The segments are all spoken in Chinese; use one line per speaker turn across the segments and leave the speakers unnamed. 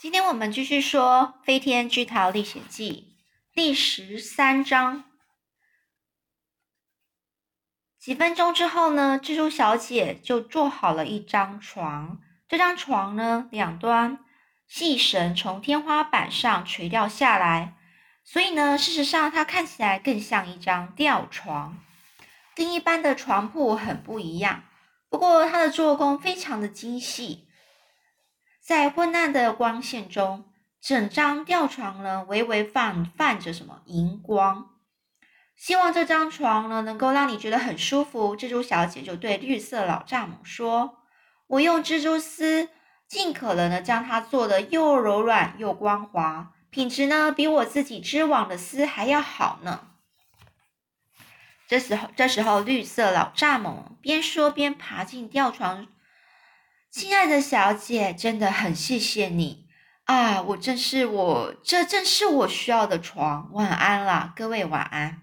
今天我们继续说《飞天巨桃历险记》第十三章。几分钟之后呢，蜘蛛小姐就做好了一张床。这张床呢，两端细绳从天花板上垂掉下来，所以呢，事实上它看起来更像一张吊床，跟一般的床铺很不一样。不过它的做工非常的精细。在昏暗的光线中，整张吊床呢微微泛泛着什么荧光。希望这张床呢能够让你觉得很舒服。蜘蛛小姐就对绿色老蚱蜢说：“我用蜘蛛丝尽可能的将它做的又柔软又光滑，品质呢比我自己织网的丝还要好呢。”这时候，这时候绿色老蚱蜢边说边爬进吊床。亲爱的小姐，真的很谢谢你啊！我正是我，这正是我需要的床。晚安啦，各位晚安。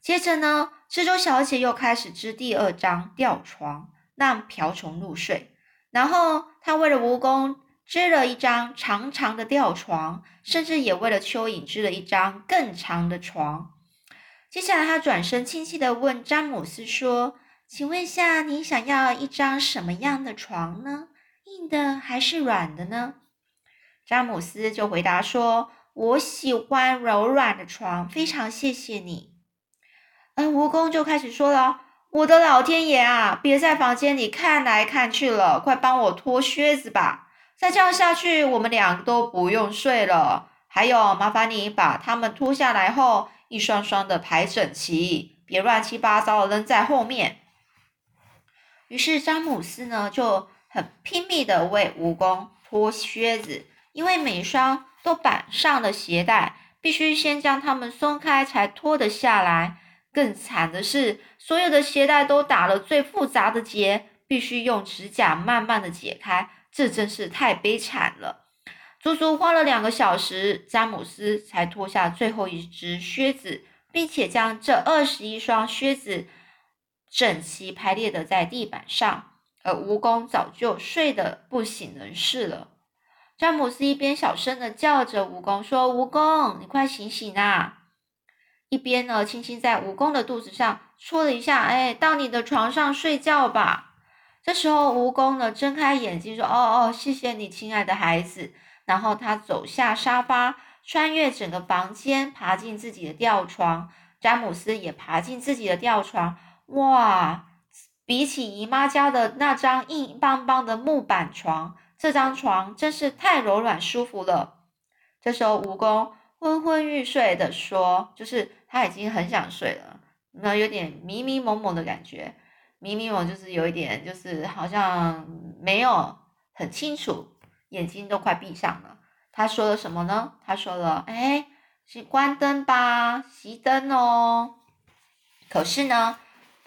接着呢，蜘蛛小姐又开始织第二张吊床，让瓢虫入睡。然后她为了蜈蚣织了一张长长的吊床，甚至也为了蚯蚓织了一张更长的床。接下来，她转身亲切的问詹姆斯说。请问下，你想要一张什么样的床呢？硬的还是软的呢？詹姆斯就回答说：“我喜欢柔软的床，非常谢谢你。”而蜈蚣就开始说了：“我的老天爷啊，别在房间里看来看去了，快帮我脱靴子吧！再这样下去，我们两个都不用睡了。还有，麻烦你把它们脱下来后，一双双的排整齐，别乱七八糟的扔在后面。”于是詹姆斯呢就很拼命的为蜈蚣脱靴子，因为每双都绑上了鞋带，必须先将它们松开才脱得下来。更惨的是，所有的鞋带都打了最复杂的结，必须用指甲慢慢的解开，这真是太悲惨了。足足花了两个小时，詹姆斯才脱下最后一只靴子，并且将这二十一双靴子。整齐排列的在地板上，而蜈蚣早就睡得不省人事了。詹姆斯一边小声的叫着蜈蚣说：“蜈蚣，你快醒醒啊！”一边呢，轻轻在蜈蚣的肚子上戳了一下，“哎，到你的床上睡觉吧。”这时候，蜈蚣呢睁开眼睛说：“哦哦，谢谢你，亲爱的孩子。”然后他走下沙发，穿越整个房间，爬进自己的吊床。詹姆斯也爬进自己的吊床。哇，比起姨妈家的那张硬邦邦的木板床，这张床真是太柔软舒服了。这时候，蜈蚣昏昏欲睡的说：“就是他已经很想睡了，那有点迷迷蒙蒙的感觉。迷迷蒙就是有一点，就是好像没有很清楚，眼睛都快闭上了。他说了什么呢？他说了：‘哎，是关灯吧，熄灯哦。’可是呢？”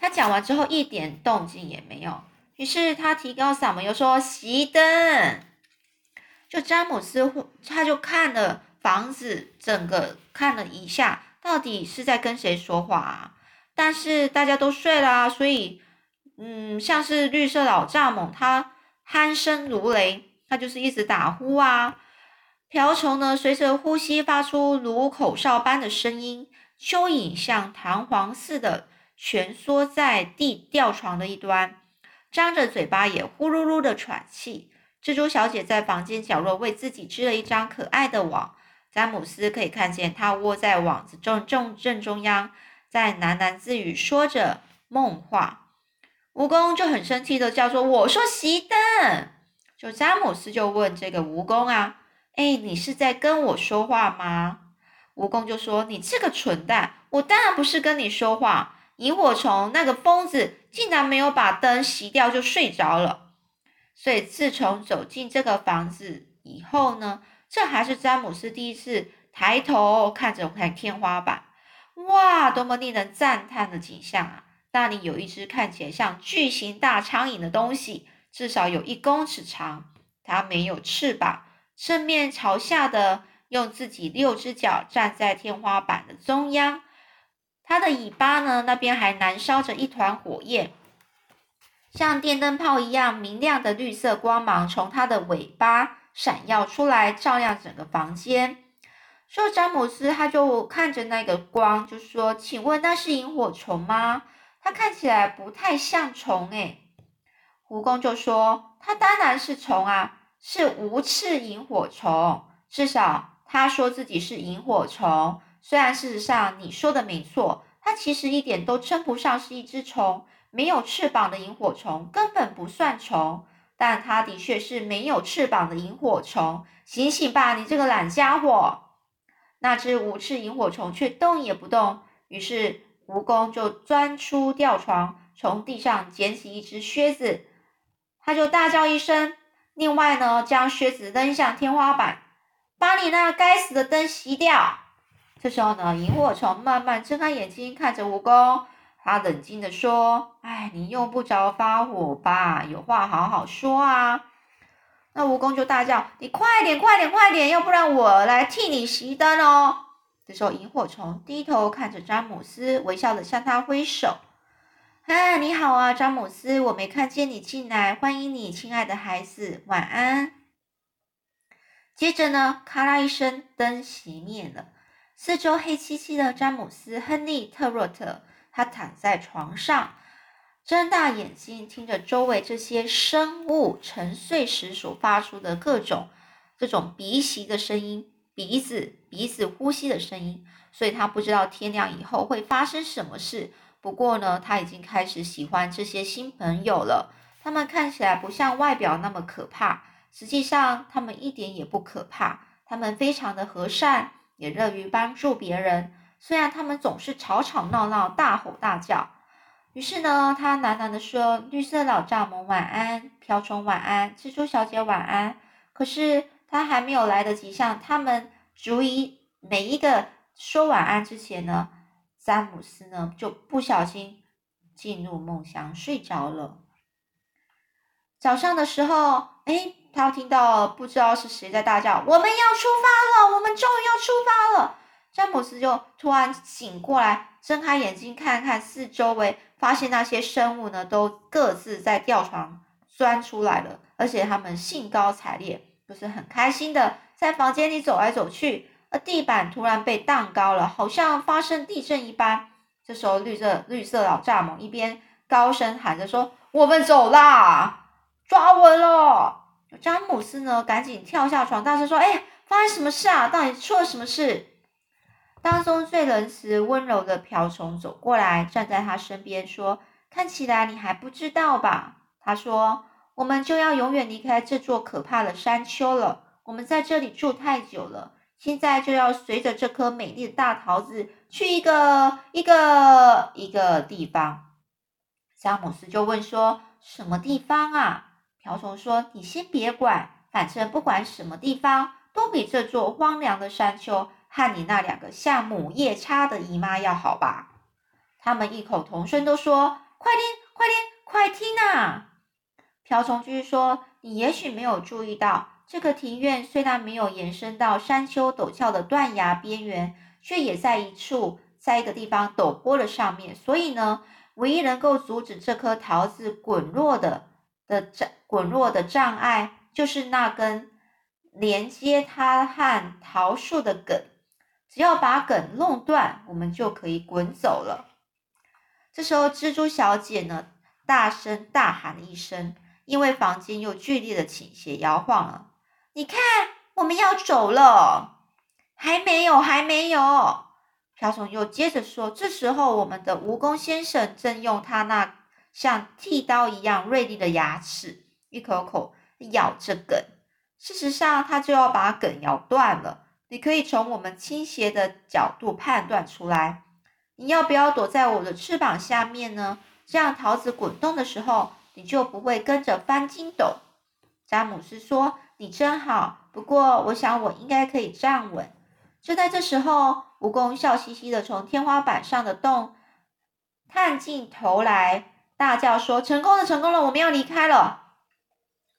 他讲完之后一点动静也没有，于是他提高嗓门又说：“熄灯。”就詹姆斯，他就看了房子，整个看了一下，到底是在跟谁说话啊？但是大家都睡了，所以，嗯，像是绿色老蚱蜢，它鼾声如雷，它就是一直打呼啊。瓢虫呢，随着呼吸发出如口哨般的声音。蚯蚓像弹簧似的。蜷缩在地吊床的一端，张着嘴巴也呼噜噜的喘气。蜘蛛小姐在房间角落为自己织了一张可爱的网。詹姆斯可以看见她窝在网子正正正中央，在喃喃自语说着梦话。蜈蚣就很生气的叫说：“我说熄灯！”就詹姆斯就问这个蜈蚣啊：“哎，你是在跟我说话吗？”蜈蚣就说：“你这个蠢蛋，我当然不是跟你说话。”萤火虫那个疯子竟然没有把灯熄掉就睡着了，所以自从走进这个房子以后呢，这还是詹姆斯第一次抬头看着看天花板。哇，多么令人赞叹的景象啊！那里有一只看起来像巨型大苍蝇的东西，至少有一公尺长。它没有翅膀，正面朝下的用自己六只脚站在天花板的中央。它的尾巴呢？那边还燃烧着一团火焰，像电灯泡一样明亮的绿色光芒从它的尾巴闪耀出来，照亮整个房间。说詹姆斯他就看着那个光，就说：“请问那是萤火虫吗？它看起来不太像虫。”诶蜈蚣就说：“它当然是虫啊，是无翅萤火虫。至少他说自己是萤火虫。虽然事实上你说的没错，它其实一点都称不上是一只虫。没有翅膀的萤火虫根本不算虫，但它的确是没有翅膀的萤火虫。醒醒吧，你这个懒家伙！”那只无翅萤火虫却动也不动，于是蜈蚣就钻出吊床，从地上捡起一只靴子，他就大叫一声，另外呢，将靴子扔向天花板，把你那该死的灯熄掉。这时候呢，萤火虫慢慢睁开眼睛，看着蜈蚣，他冷静的说：“哎，你用不着发火吧？有话好好说啊。”那蜈蚣就大叫：“你快点，快点，快点！要不然我来替你熄灯哦！”这时候，萤火虫低头看着詹姆斯，微笑的向他挥手：“嗨，你好啊，詹姆斯！我没看见你进来，欢迎你，亲爱的孩子，晚安。”接着呢，咔啦一声，灯熄灭了，四周黑漆漆的。詹姆斯·亨利·特洛特，他躺在床上。睁大眼睛，听着周围这些生物沉睡时所发出的各种这种鼻息的声音，鼻子鼻子呼吸的声音，所以他不知道天亮以后会发生什么事。不过呢，他已经开始喜欢这些新朋友了。他们看起来不像外表那么可怕，实际上他们一点也不可怕。他们非常的和善，也乐于帮助别人。虽然他们总是吵吵闹闹、大吼大叫。于是呢，他喃喃地说：“绿色老蚱蜢晚安，瓢虫晚安，蜘蛛小姐晚安。”可是他还没有来得及向他们逐一每一个说晚安之前呢，詹姆斯呢就不小心进入梦乡睡着了。早上的时候，哎，他听到不知道是谁在大叫：“我们要出发了！我们终于要出发了！”詹姆斯就突然醒过来，睁开眼睛看看四周围。发现那些生物呢，都各自在吊床钻出来了，而且他们兴高采烈，就是很开心的在房间里走来走去。而地板突然被荡高了，好像发生地震一般。这时候，绿色绿色老蚱蜢一边高声喊着说：“我们走啦，抓稳了！”詹姆斯呢，赶紧跳下床，大声说：“哎，发生什么事啊？到底出了什么事？”当中最仁慈温柔的瓢虫走过来，站在他身边说：“看起来你还不知道吧？”他说：“我们就要永远离开这座可怕的山丘了。我们在这里住太久了，现在就要随着这颗美丽的大桃子去一个一个一个地方。”詹姆斯就问说：“什么地方啊？”瓢虫说：“你先别管，反正不管什么地方，都比这座荒凉的山丘。”和你那两个像母夜叉的姨妈要好吧？他们异口同声都说：“快听，快听，快听啊！”瓢虫继续说：“你也许没有注意到，这个庭院虽然没有延伸到山丘陡峭的断崖边缘，却也在一处，在一个地方陡坡的上面。所以呢，唯一能够阻止这颗桃子滚落的的这滚落的障碍，就是那根连接它和桃树的梗。”只要把梗弄断，我们就可以滚走了。这时候，蜘蛛小姐呢，大声大喊了一声，因为房间又剧烈的倾斜摇晃了。你看，我们要走了，还没有，还没有。瓢虫又接着说：“这时候，我们的蜈蚣先生正用他那像剃刀一样锐利的牙齿，一口口咬着梗。事实上，它就要把梗咬断了。”你可以从我们倾斜的角度判断出来，你要不要躲在我的翅膀下面呢？这样桃子滚动的时候，你就不会跟着翻筋斗。詹姆斯说：“你真好，不过我想我应该可以站稳。”就在这时候，蜈蚣笑嘻嘻的从天花板上的洞探进头来，大叫说：“成功了，成功了，我们要离开了！”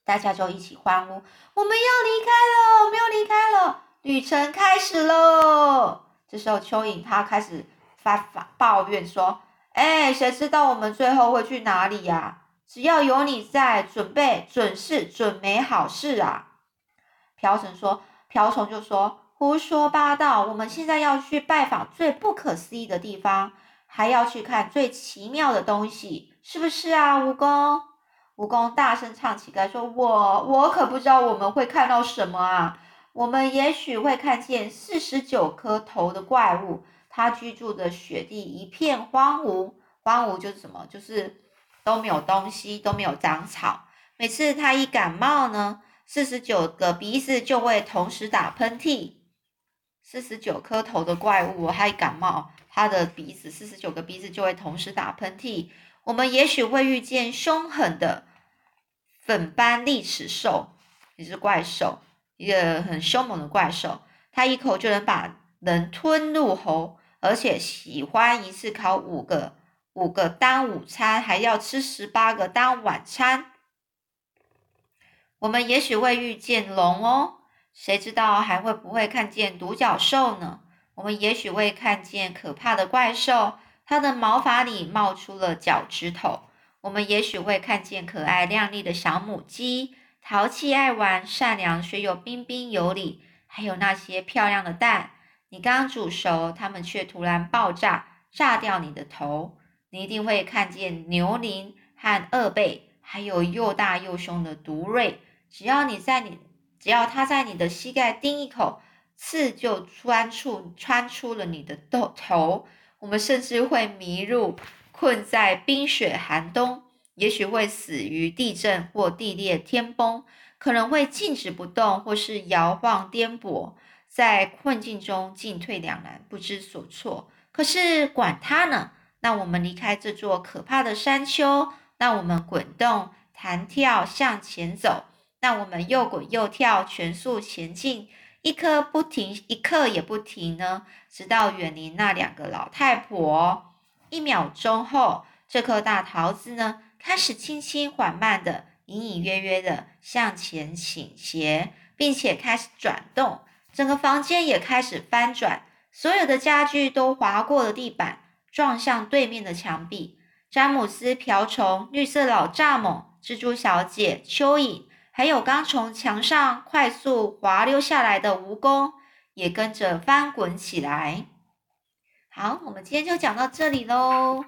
大家就一起欢呼：“我们要离开了，我们要离开了！”旅程开始喽！这时候，蚯蚓它开始发发抱怨说：“哎，谁知道我们最后会去哪里呀？只要有你在，准备准是准没好事啊！”瓢虫说：“瓢虫就说胡说八道！我们现在要去拜访最不可思议的地方，还要去看最奇妙的东西，是不是啊？”蜈蚣，蜈蚣大声唱起歌说：“我我可不知道我们会看到什么啊！我们也许会看见四十九颗头的怪物，它居住的雪地一片荒芜，荒芜就是什么？就是都没有东西，都没有长草。每次它一感冒呢？”四十九个鼻子就会同时打喷嚏，四十九颗头的怪物还感冒，它的鼻子四十九个鼻子就会同时打喷嚏。我们也许会遇见凶狠的粉斑利齿兽，一只怪兽，一个很凶猛的怪兽，它一口就能把人吞入喉，而且喜欢一次烤五个五个当午餐，还要吃十八个当晚餐。我们也许会遇见龙哦，谁知道还会不会看见独角兽呢？我们也许会看见可怕的怪兽，它的毛发里冒出了脚趾头。我们也许会看见可爱靓丽的小母鸡，淘气爱玩、善良却又彬彬有礼。还有那些漂亮的蛋，你刚煮熟，它们却突然爆炸，炸掉你的头。你一定会看见牛羚和鳄背，还有又大又凶的毒瑞。只要你在你，只要它在你的膝盖叮一口，刺就穿出穿出了你的头头。我们甚至会迷路，困在冰雪寒冬，也许会死于地震或地裂天崩，可能会静止不动，或是摇晃颠簸，在困境中进退两难，不知所措。可是管它呢，那我们离开这座可怕的山丘，那我们滚动、弹跳向前走。那我们又滚又跳，全速前进，一刻不停，一刻也不停呢，直到远离那两个老太婆。一秒钟后，这颗大桃子呢，开始轻轻缓慢的、隐隐约约的向前倾斜，并且开始转动，整个房间也开始翻转，所有的家具都划过了地板，撞向对面的墙壁。詹姆斯瓢虫、绿色老蚱蜢、蜘蛛小姐、蚯蚓。还有刚从墙上快速滑溜下来的蜈蚣，也跟着翻滚起来。好，我们今天就讲到这里喽。